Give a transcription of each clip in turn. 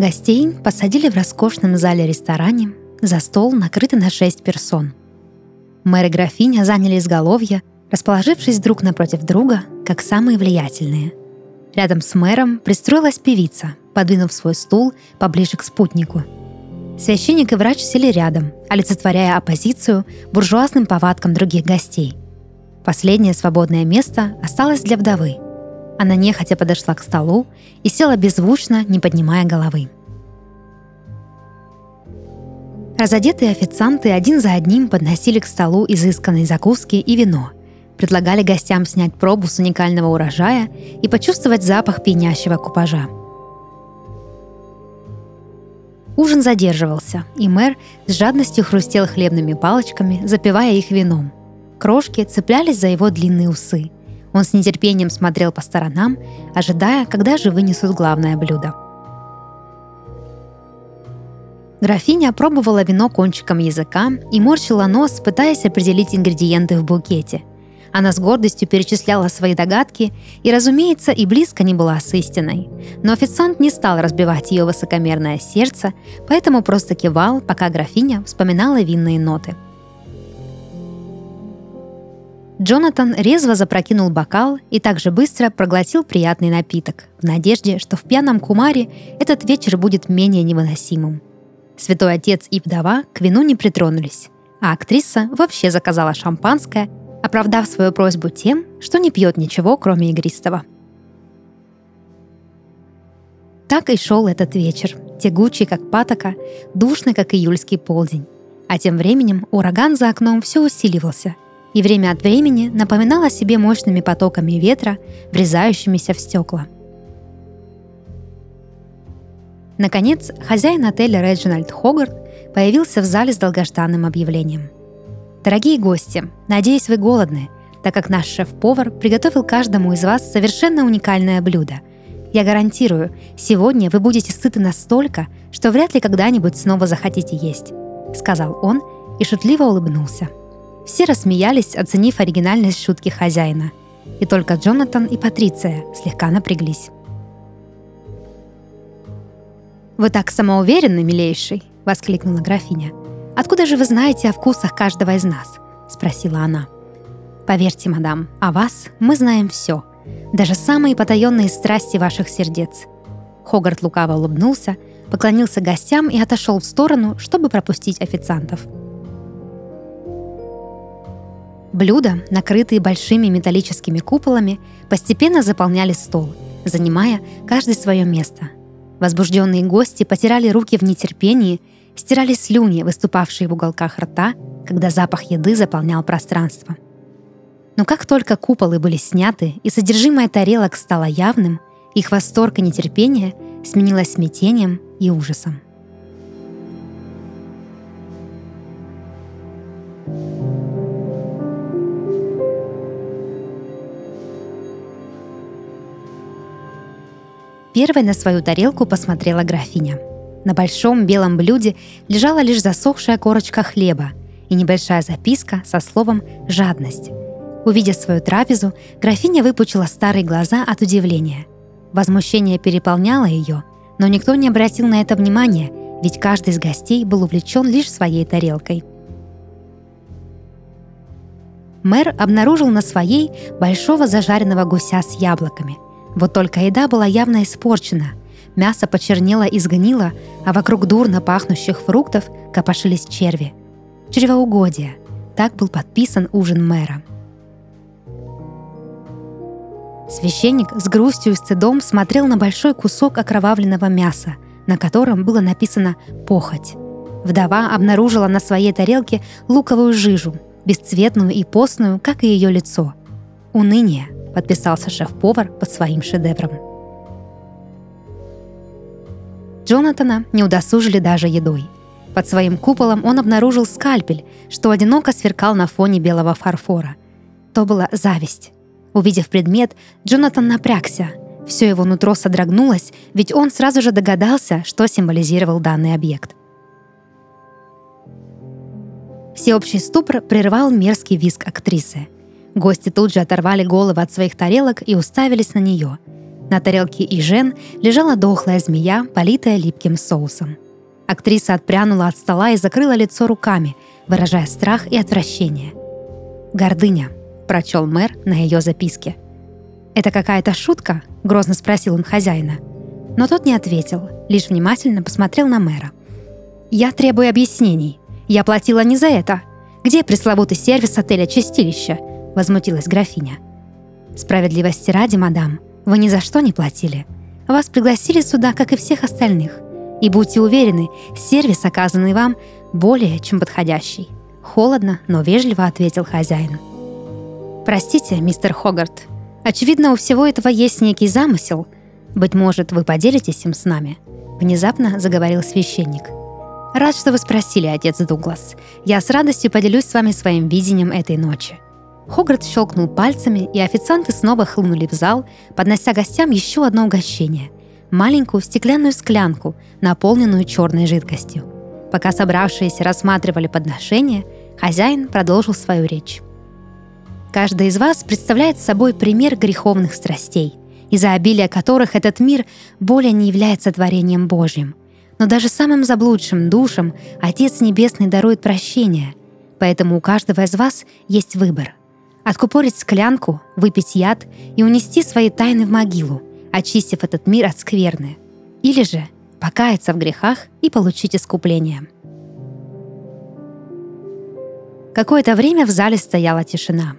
Гостей посадили в роскошном зале-ресторане за стол, накрытый на шесть персон. Мэр и графиня заняли изголовье, расположившись друг напротив друга, как самые влиятельные. Рядом с мэром пристроилась певица, подвинув свой стул поближе к спутнику. Священник и врач сели рядом, олицетворяя оппозицию буржуазным повадкам других гостей. Последнее свободное место осталось для вдовы. Она нехотя подошла к столу и села беззвучно, не поднимая головы. Разодетые официанты один за одним подносили к столу изысканные закуски и вино, предлагали гостям снять пробу с уникального урожая и почувствовать запах пьянящего купажа. Ужин задерживался, и мэр с жадностью хрустел хлебными палочками, запивая их вином. Крошки цеплялись за его длинные усы. Он с нетерпением смотрел по сторонам, ожидая, когда же вынесут главное блюдо – Графиня пробовала вино кончиком языка и морщила нос, пытаясь определить ингредиенты в букете. Она с гордостью перечисляла свои догадки и, разумеется, и близко не была с истиной. Но официант не стал разбивать ее высокомерное сердце, поэтому просто кивал, пока графиня вспоминала винные ноты. Джонатан резво запрокинул бокал и также быстро проглотил приятный напиток, в надежде, что в пьяном кумаре этот вечер будет менее невыносимым. Святой отец и вдова к вину не притронулись, а актриса вообще заказала шампанское, оправдав свою просьбу тем, что не пьет ничего, кроме игристого. Так и шел этот вечер, тягучий, как патока, душный, как июльский полдень. А тем временем ураган за окном все усиливался, и время от времени напоминал себе мощными потоками ветра, врезающимися в стекла – Наконец, хозяин отеля Реджинальд Хогарт появился в зале с долгожданным объявлением. «Дорогие гости, надеюсь, вы голодны, так как наш шеф-повар приготовил каждому из вас совершенно уникальное блюдо. Я гарантирую, сегодня вы будете сыты настолько, что вряд ли когда-нибудь снова захотите есть», — сказал он и шутливо улыбнулся. Все рассмеялись, оценив оригинальность шутки хозяина. И только Джонатан и Патриция слегка напряглись. «Вы так самоуверенны, милейший!» — воскликнула графиня. «Откуда же вы знаете о вкусах каждого из нас?» — спросила она. «Поверьте, мадам, о вас мы знаем все, даже самые потаенные страсти ваших сердец». Хогарт лукаво улыбнулся, поклонился гостям и отошел в сторону, чтобы пропустить официантов. Блюда, накрытые большими металлическими куполами, постепенно заполняли стол, занимая каждый свое место — Возбужденные гости потирали руки в нетерпении, стирали слюни, выступавшие в уголках рта, когда запах еды заполнял пространство. Но как только куполы были сняты и содержимое тарелок стало явным, их восторг и нетерпение сменилось смятением и ужасом. Первой на свою тарелку посмотрела графиня. На большом белом блюде лежала лишь засохшая корочка хлеба и небольшая записка со словом «жадность». Увидев свою трапезу, графиня выпучила старые глаза от удивления. Возмущение переполняло ее, но никто не обратил на это внимания, ведь каждый из гостей был увлечен лишь своей тарелкой. Мэр обнаружил на своей большого зажаренного гуся с яблоками – вот только еда была явно испорчена. Мясо почернело и сгнило, а вокруг дурно пахнущих фруктов копошились черви. Чревоугодие. Так был подписан ужин мэра. Священник с грустью и стыдом смотрел на большой кусок окровавленного мяса, на котором было написано «похоть». Вдова обнаружила на своей тарелке луковую жижу, бесцветную и постную, как и ее лицо. Уныние – подписался шеф-повар под своим шедевром. Джонатана не удосужили даже едой. Под своим куполом он обнаружил скальпель, что одиноко сверкал на фоне белого фарфора. То была зависть. Увидев предмет, Джонатан напрягся. Все его нутро содрогнулось, ведь он сразу же догадался, что символизировал данный объект. Всеобщий ступор прервал мерзкий визг актрисы – Гости тут же оторвали головы от своих тарелок и уставились на нее. На тарелке Ижен лежала дохлая змея, политая липким соусом. Актриса отпрянула от стола и закрыла лицо руками, выражая страх и отвращение. «Гордыня», — прочел мэр на ее записке. «Это какая-то шутка?» — грозно спросил он хозяина. Но тот не ответил, лишь внимательно посмотрел на мэра. «Я требую объяснений. Я платила не за это. Где пресловутый сервис отеля «Чистилище»?» — возмутилась графиня. «Справедливости ради, мадам, вы ни за что не платили. Вас пригласили сюда, как и всех остальных. И будьте уверены, сервис, оказанный вам, более чем подходящий. Холодно, но вежливо ответил хозяин. «Простите, мистер Хогарт. Очевидно, у всего этого есть некий замысел. Быть может, вы поделитесь им с нами?» Внезапно заговорил священник. «Рад, что вы спросили, отец Дуглас. Я с радостью поделюсь с вами своим видением этой ночи». Хогарт щелкнул пальцами, и официанты снова хлынули в зал, поднося гостям еще одно угощение – маленькую стеклянную склянку, наполненную черной жидкостью. Пока собравшиеся рассматривали подношение, хозяин продолжил свою речь. Каждый из вас представляет собой пример греховных страстей, из-за обилия которых этот мир более не является творением Божьим. Но даже самым заблудшим душам Отец Небесный дарует прощение, поэтому у каждого из вас есть выбор – Откупорить склянку, выпить яд и унести свои тайны в могилу, очистив этот мир от скверны. Или же покаяться в грехах и получить искупление. Какое-то время в зале стояла тишина.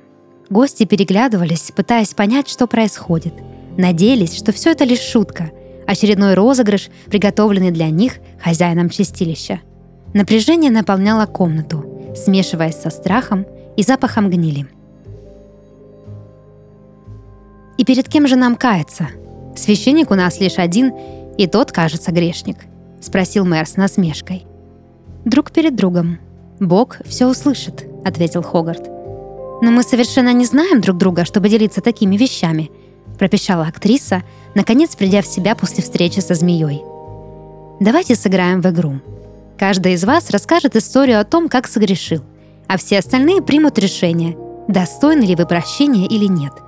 Гости переглядывались, пытаясь понять, что происходит. Надеялись, что все это лишь шутка, очередной розыгрыш, приготовленный для них хозяином чистилища. Напряжение наполняло комнату, смешиваясь со страхом и запахом гнили – и перед кем же нам каяться? Священник у нас лишь один, и тот, кажется, грешник», — спросил мэр с насмешкой. «Друг перед другом. Бог все услышит», — ответил Хогарт. «Но мы совершенно не знаем друг друга, чтобы делиться такими вещами», — пропищала актриса, наконец придя в себя после встречи со змеей. «Давайте сыграем в игру. Каждый из вас расскажет историю о том, как согрешил, а все остальные примут решение, достойны ли вы прощения или нет —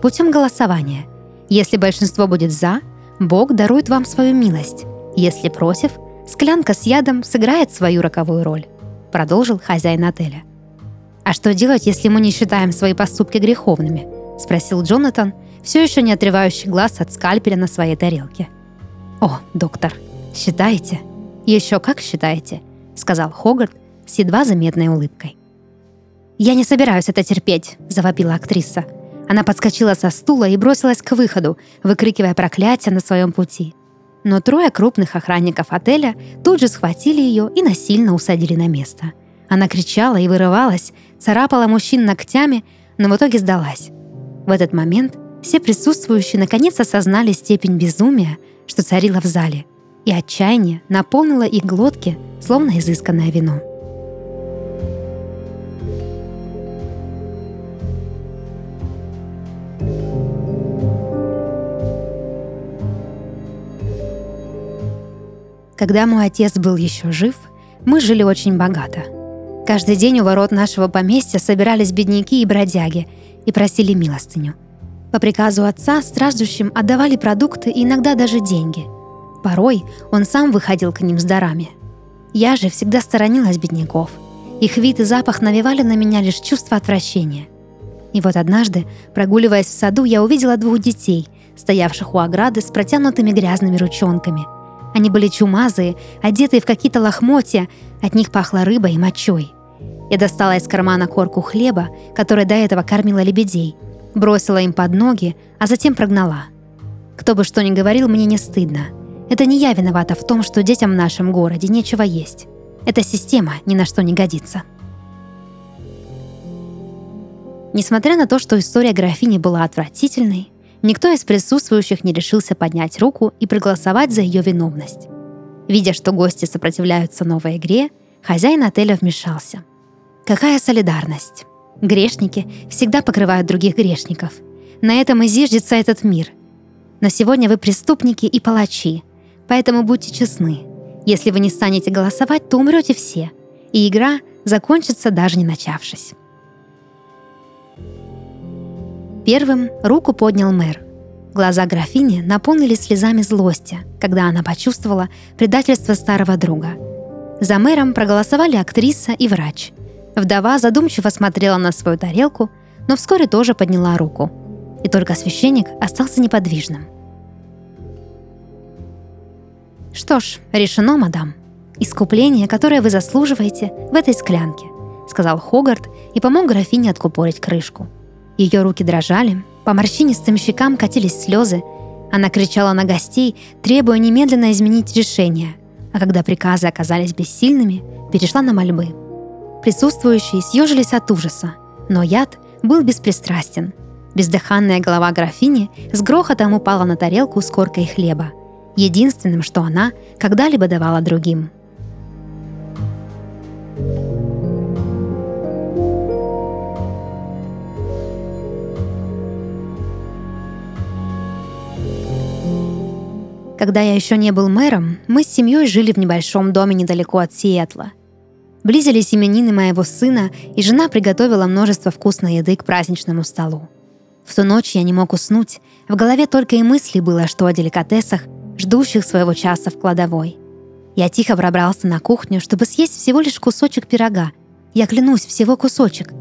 путем голосования. Если большинство будет «за», Бог дарует вам свою милость. Если против, склянка с ядом сыграет свою роковую роль», — продолжил хозяин отеля. «А что делать, если мы не считаем свои поступки греховными?» — спросил Джонатан, все еще не отрывающий глаз от скальпеля на своей тарелке. «О, доктор, считаете?» «Еще как считаете?» — сказал Хогарт с едва заметной улыбкой. «Я не собираюсь это терпеть», — завопила актриса. Она подскочила со стула и бросилась к выходу, выкрикивая проклятие на своем пути. Но трое крупных охранников отеля тут же схватили ее и насильно усадили на место. Она кричала и вырывалась, царапала мужчин ногтями, но в итоге сдалась. В этот момент все присутствующие наконец осознали степень безумия, что царило в зале, и отчаяние наполнило их глотки, словно изысканное вино. Когда мой отец был еще жив, мы жили очень богато. Каждый день у ворот нашего поместья собирались бедняки и бродяги и просили милостыню. По приказу отца страждущим отдавали продукты и иногда даже деньги. Порой он сам выходил к ним с дарами. Я же всегда сторонилась бедняков. Их вид и запах навевали на меня лишь чувство отвращения. И вот однажды, прогуливаясь в саду, я увидела двух детей, стоявших у ограды с протянутыми грязными ручонками – они были чумазые, одетые в какие-то лохмотья, от них пахло рыбой и мочой. Я достала из кармана корку хлеба, которая до этого кормила лебедей, бросила им под ноги, а затем прогнала. Кто бы что ни говорил, мне не стыдно. Это не я виновата в том, что детям в нашем городе нечего есть. Эта система ни на что не годится. Несмотря на то, что история графини была отвратительной, Никто из присутствующих не решился поднять руку и проголосовать за ее виновность. Видя, что гости сопротивляются новой игре, хозяин отеля вмешался. Какая солидарность! Грешники всегда покрывают других грешников. На этом и зиждется этот мир. Но сегодня вы преступники и палачи, поэтому будьте честны. Если вы не станете голосовать, то умрете все, и игра закончится даже не начавшись. Первым руку поднял мэр. Глаза графини наполнились слезами злости, когда она почувствовала предательство старого друга. За мэром проголосовали актриса и врач. Вдова задумчиво смотрела на свою тарелку, но вскоре тоже подняла руку. И только священник остался неподвижным. «Что ж, решено, мадам. Искупление, которое вы заслуживаете, в этой склянке», — сказал Хогарт и помог графине откупорить крышку. Ее руки дрожали, по морщинистым щекам катились слезы. Она кричала на гостей, требуя немедленно изменить решение. А когда приказы оказались бессильными, перешла на мольбы. Присутствующие съежились от ужаса, но яд был беспристрастен. Бездыханная голова графини с грохотом упала на тарелку с коркой хлеба, единственным, что она когда-либо давала другим. Когда я еще не был мэром, мы с семьей жили в небольшом доме недалеко от Сиэтла. Близились именины моего сына, и жена приготовила множество вкусной еды к праздничному столу. В ту ночь я не мог уснуть, в голове только и мысли было, что о деликатесах, ждущих своего часа в кладовой. Я тихо пробрался на кухню, чтобы съесть всего лишь кусочек пирога. Я клянусь, всего кусочек.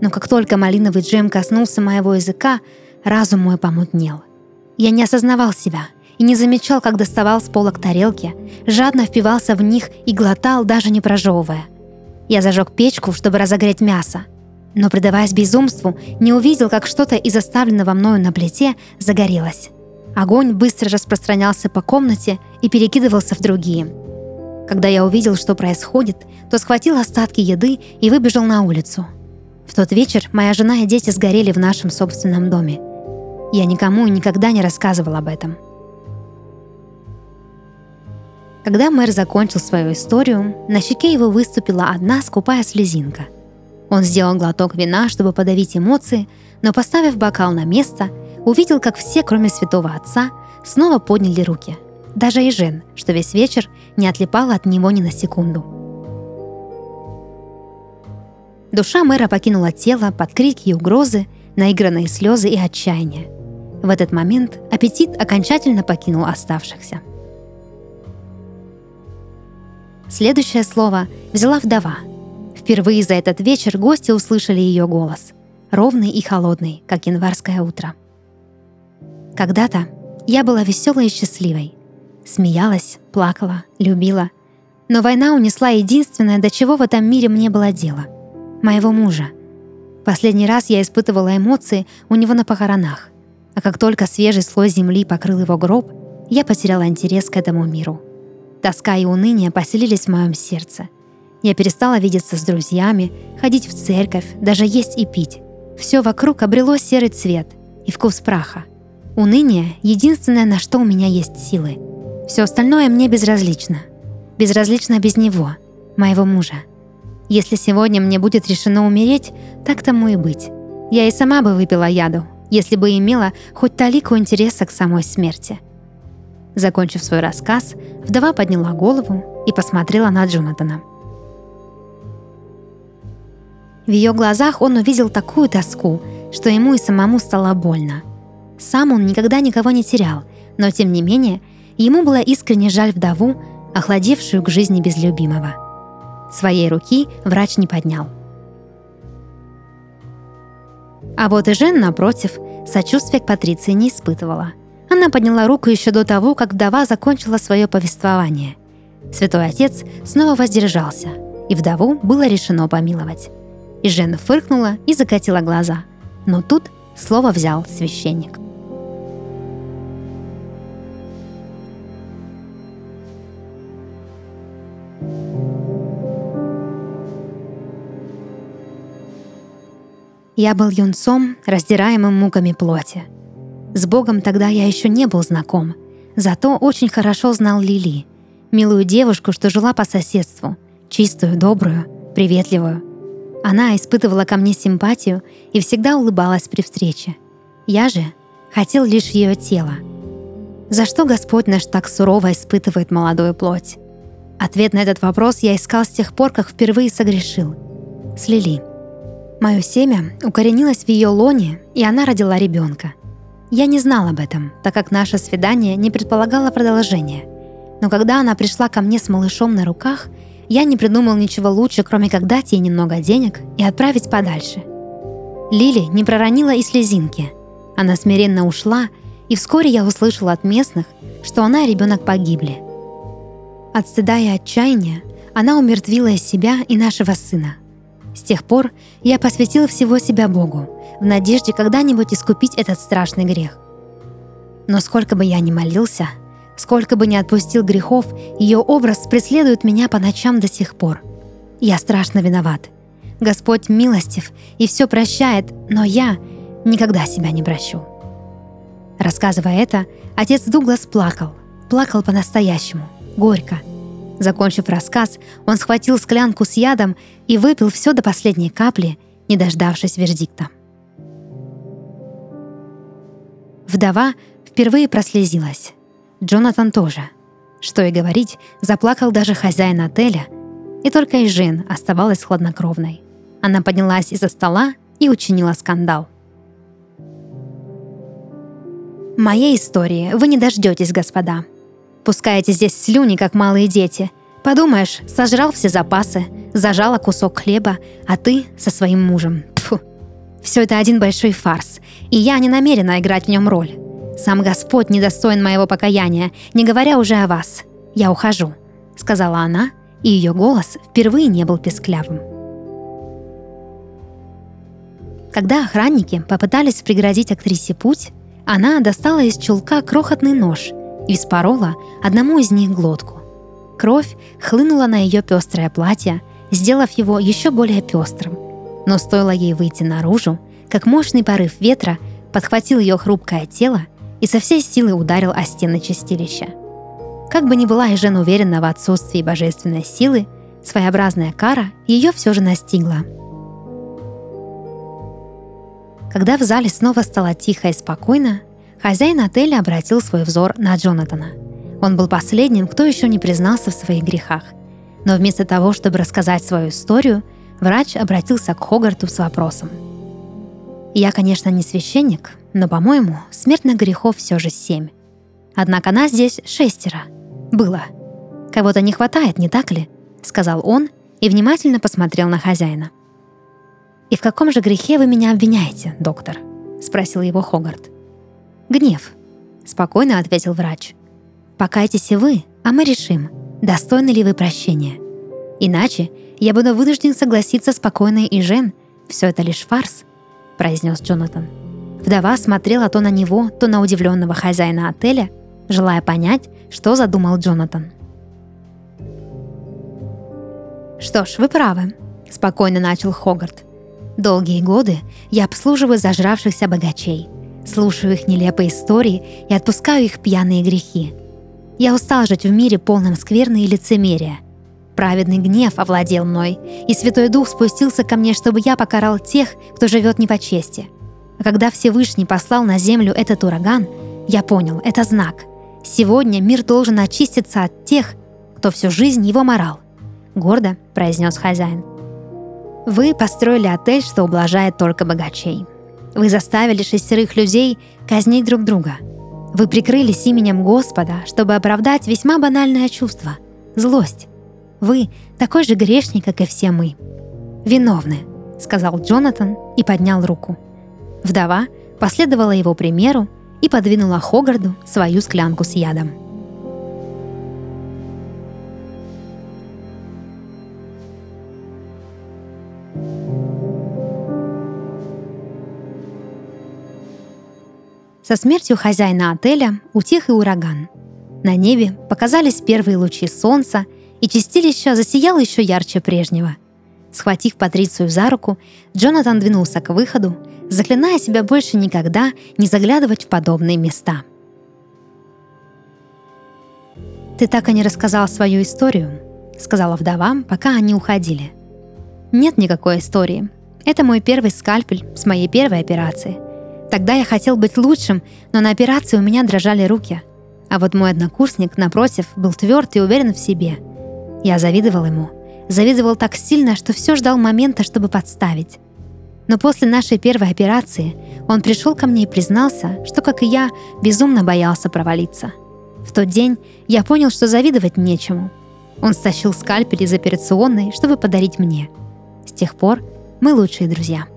Но как только малиновый джем коснулся моего языка, разум мой помутнел. Я не осознавал себя — и не замечал, как доставал с полок тарелки, жадно впивался в них и глотал, даже не прожевывая. Я зажег печку, чтобы разогреть мясо, но, предаваясь безумству, не увидел, как что-то из оставленного мною на плите загорелось. Огонь быстро распространялся по комнате и перекидывался в другие. Когда я увидел, что происходит, то схватил остатки еды и выбежал на улицу. В тот вечер моя жена и дети сгорели в нашем собственном доме. Я никому и никогда не рассказывал об этом – когда мэр закончил свою историю, на щеке его выступила одна скупая слезинка. Он сделал глоток вина, чтобы подавить эмоции, но поставив бокал на место, увидел, как все, кроме святого отца, снова подняли руки. Даже и Жен, что весь вечер не отлипала от него ни на секунду. Душа мэра покинула тело под крики и угрозы, наигранные слезы и отчаяние. В этот момент аппетит окончательно покинул оставшихся – Следующее слово взяла вдова. Впервые за этот вечер гости услышали ее голос. Ровный и холодный, как январское утро. Когда-то я была веселой и счастливой. Смеялась, плакала, любила. Но война унесла единственное, до чего в этом мире мне было дело. Моего мужа. Последний раз я испытывала эмоции у него на похоронах. А как только свежий слой земли покрыл его гроб, я потеряла интерес к этому миру – Тоска и уныние поселились в моем сердце. Я перестала видеться с друзьями, ходить в церковь, даже есть и пить. Все вокруг обрело серый цвет и вкус праха. Уныние — единственное, на что у меня есть силы. Все остальное мне безразлично. Безразлично без него, моего мужа. Если сегодня мне будет решено умереть, так тому и быть. Я и сама бы выпила яду, если бы имела хоть талику интереса к самой смерти — Закончив свой рассказ, вдова подняла голову и посмотрела на Джонатана. В ее глазах он увидел такую тоску, что ему и самому стало больно. Сам он никогда никого не терял, но тем не менее ему было искренне жаль вдову, охладевшую к жизни без любимого. Своей руки врач не поднял. А вот и Жен, напротив, сочувствия к Патриции не испытывала – она подняла руку еще до того, как вдова закончила свое повествование. Святой Отец снова воздержался, и вдову было решено помиловать. И Жена фыркнула и закатила глаза. Но тут слово взял священник. Я был юнцом, раздираемым муками плоти – с Богом тогда я еще не был знаком, зато очень хорошо знал Лили, милую девушку, что жила по соседству, чистую, добрую, приветливую. Она испытывала ко мне симпатию и всегда улыбалась при встрече. Я же хотел лишь ее тело. За что Господь наш так сурово испытывает молодую плоть? Ответ на этот вопрос я искал с тех пор, как впервые согрешил. С Лили. Мое семя укоренилось в ее лоне, и она родила ребенка — Я не знал об этом, так как наше свидание не предполагало продолжения. Но когда она пришла ко мне с малышом на руках, я не придумал ничего лучше, кроме как дать ей немного денег и отправить подальше. Лили не проронила и слезинки. Она смиренно ушла, и вскоре я услышал от местных, что она и ребенок погибли. От стыда и отчаяния она умертвила себя и нашего сына. С тех пор я посвятил всего себя Богу, в надежде когда-нибудь искупить этот страшный грех. Но сколько бы я ни молился, сколько бы ни отпустил грехов, ее образ преследует меня по ночам до сих пор. Я страшно виноват. Господь милостив и все прощает, но я никогда себя не прощу. Рассказывая это, отец Дуглас плакал. Плакал по-настоящему, горько. Закончив рассказ, он схватил склянку с ядом и выпил все до последней капли, не дождавшись вердикта. Вдова впервые прослезилась. Джонатан тоже. Что и говорить, заплакал даже хозяин отеля, и только Эжин оставалась хладнокровной. Она поднялась из-за стола и учинила скандал. Моей истории вы не дождетесь, господа. Пускаете здесь слюни, как малые дети. Подумаешь, сожрал все запасы, зажала кусок хлеба, а ты со своим мужем. Тьфу. Все это один большой фарс, и я не намерена играть в нем роль. Сам Господь недостоин моего покаяния, не говоря уже о вас. Я ухожу», — сказала она, и ее голос впервые не был песклявым. Когда охранники попытались преградить актрисе путь, она достала из чулка крохотный нож и вспорола одному из них глотку. Кровь хлынула на ее пестрое платье, сделав его еще более пестрым. Но стоило ей выйти наружу, как мощный порыв ветра подхватил ее хрупкое тело и со всей силы ударил о стены чистилища. Как бы ни была и Жен уверена в отсутствии божественной силы, своеобразная кара ее все же настигла – когда в зале снова стало тихо и спокойно, хозяин отеля обратил свой взор на Джонатана. Он был последним, кто еще не признался в своих грехах. Но вместо того, чтобы рассказать свою историю, врач обратился к Хогарту с вопросом. «Я, конечно, не священник, но, по-моему, смертных грехов все же семь. Однако нас здесь шестеро. Было. Кого-то не хватает, не так ли?» — сказал он и внимательно посмотрел на хозяина — «И в каком же грехе вы меня обвиняете, доктор?» — спросил его Хогарт. «Гнев», — спокойно ответил врач. «Покайтесь и вы, а мы решим, достойны ли вы прощения. Иначе я буду вынужден согласиться спокойно и Жен. Все это лишь фарс», — произнес Джонатан. Вдова смотрела то на него, то на удивленного хозяина отеля, желая понять, что задумал Джонатан. «Что ж, вы правы», — спокойно начал Хогарт. Долгие годы я обслуживаю зажравшихся богачей, слушаю их нелепые истории и отпускаю их пьяные грехи. Я устал жить в мире полном скверны и лицемерия. Праведный гнев овладел мной, и Святой Дух спустился ко мне, чтобы я покарал тех, кто живет не по чести. А когда Всевышний послал на землю этот ураган, я понял, это знак. Сегодня мир должен очиститься от тех, кто всю жизнь его морал. Гордо произнес хозяин. Вы построили отель, что ублажает только богачей. Вы заставили шестерых людей казнить друг друга. Вы прикрылись именем Господа, чтобы оправдать весьма банальное чувство – злость. Вы такой же грешник, как и все мы. Виновны, сказал Джонатан и поднял руку. Вдова последовала его примеру и подвинула Хогарду свою склянку с ядом. Со смертью хозяина отеля утих и ураган. На небе показались первые лучи солнца, и чистилище засияло еще ярче прежнего. Схватив Патрицию за руку, Джонатан двинулся к выходу, заклиная себя больше никогда не заглядывать в подобные места. «Ты так и не рассказал свою историю», — сказала вдова, пока они уходили. «Нет никакой истории. Это мой первый скальпель с моей первой операции. Тогда я хотел быть лучшим, но на операции у меня дрожали руки. А вот мой однокурсник, напротив, был тверд и уверен в себе. Я завидовал ему. Завидовал так сильно, что все ждал момента, чтобы подставить. Но после нашей первой операции он пришел ко мне и признался, что, как и я, безумно боялся провалиться. В тот день я понял, что завидовать нечему. Он стащил скальпель из операционной, чтобы подарить мне. С тех пор мы лучшие друзья.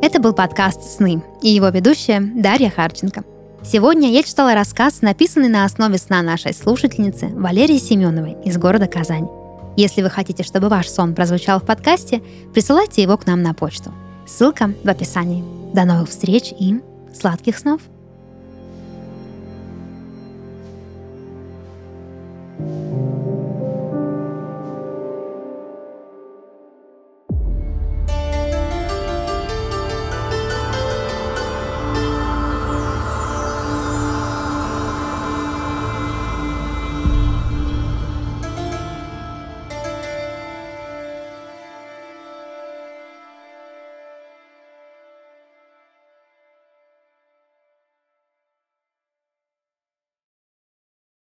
Это был подкаст «Сны» и его ведущая Дарья Харченко. Сегодня я читала рассказ, написанный на основе сна нашей слушательницы Валерии Семеновой из города Казань. Если вы хотите, чтобы ваш сон прозвучал в подкасте, присылайте его к нам на почту. Ссылка в описании. До новых встреч и сладких снов!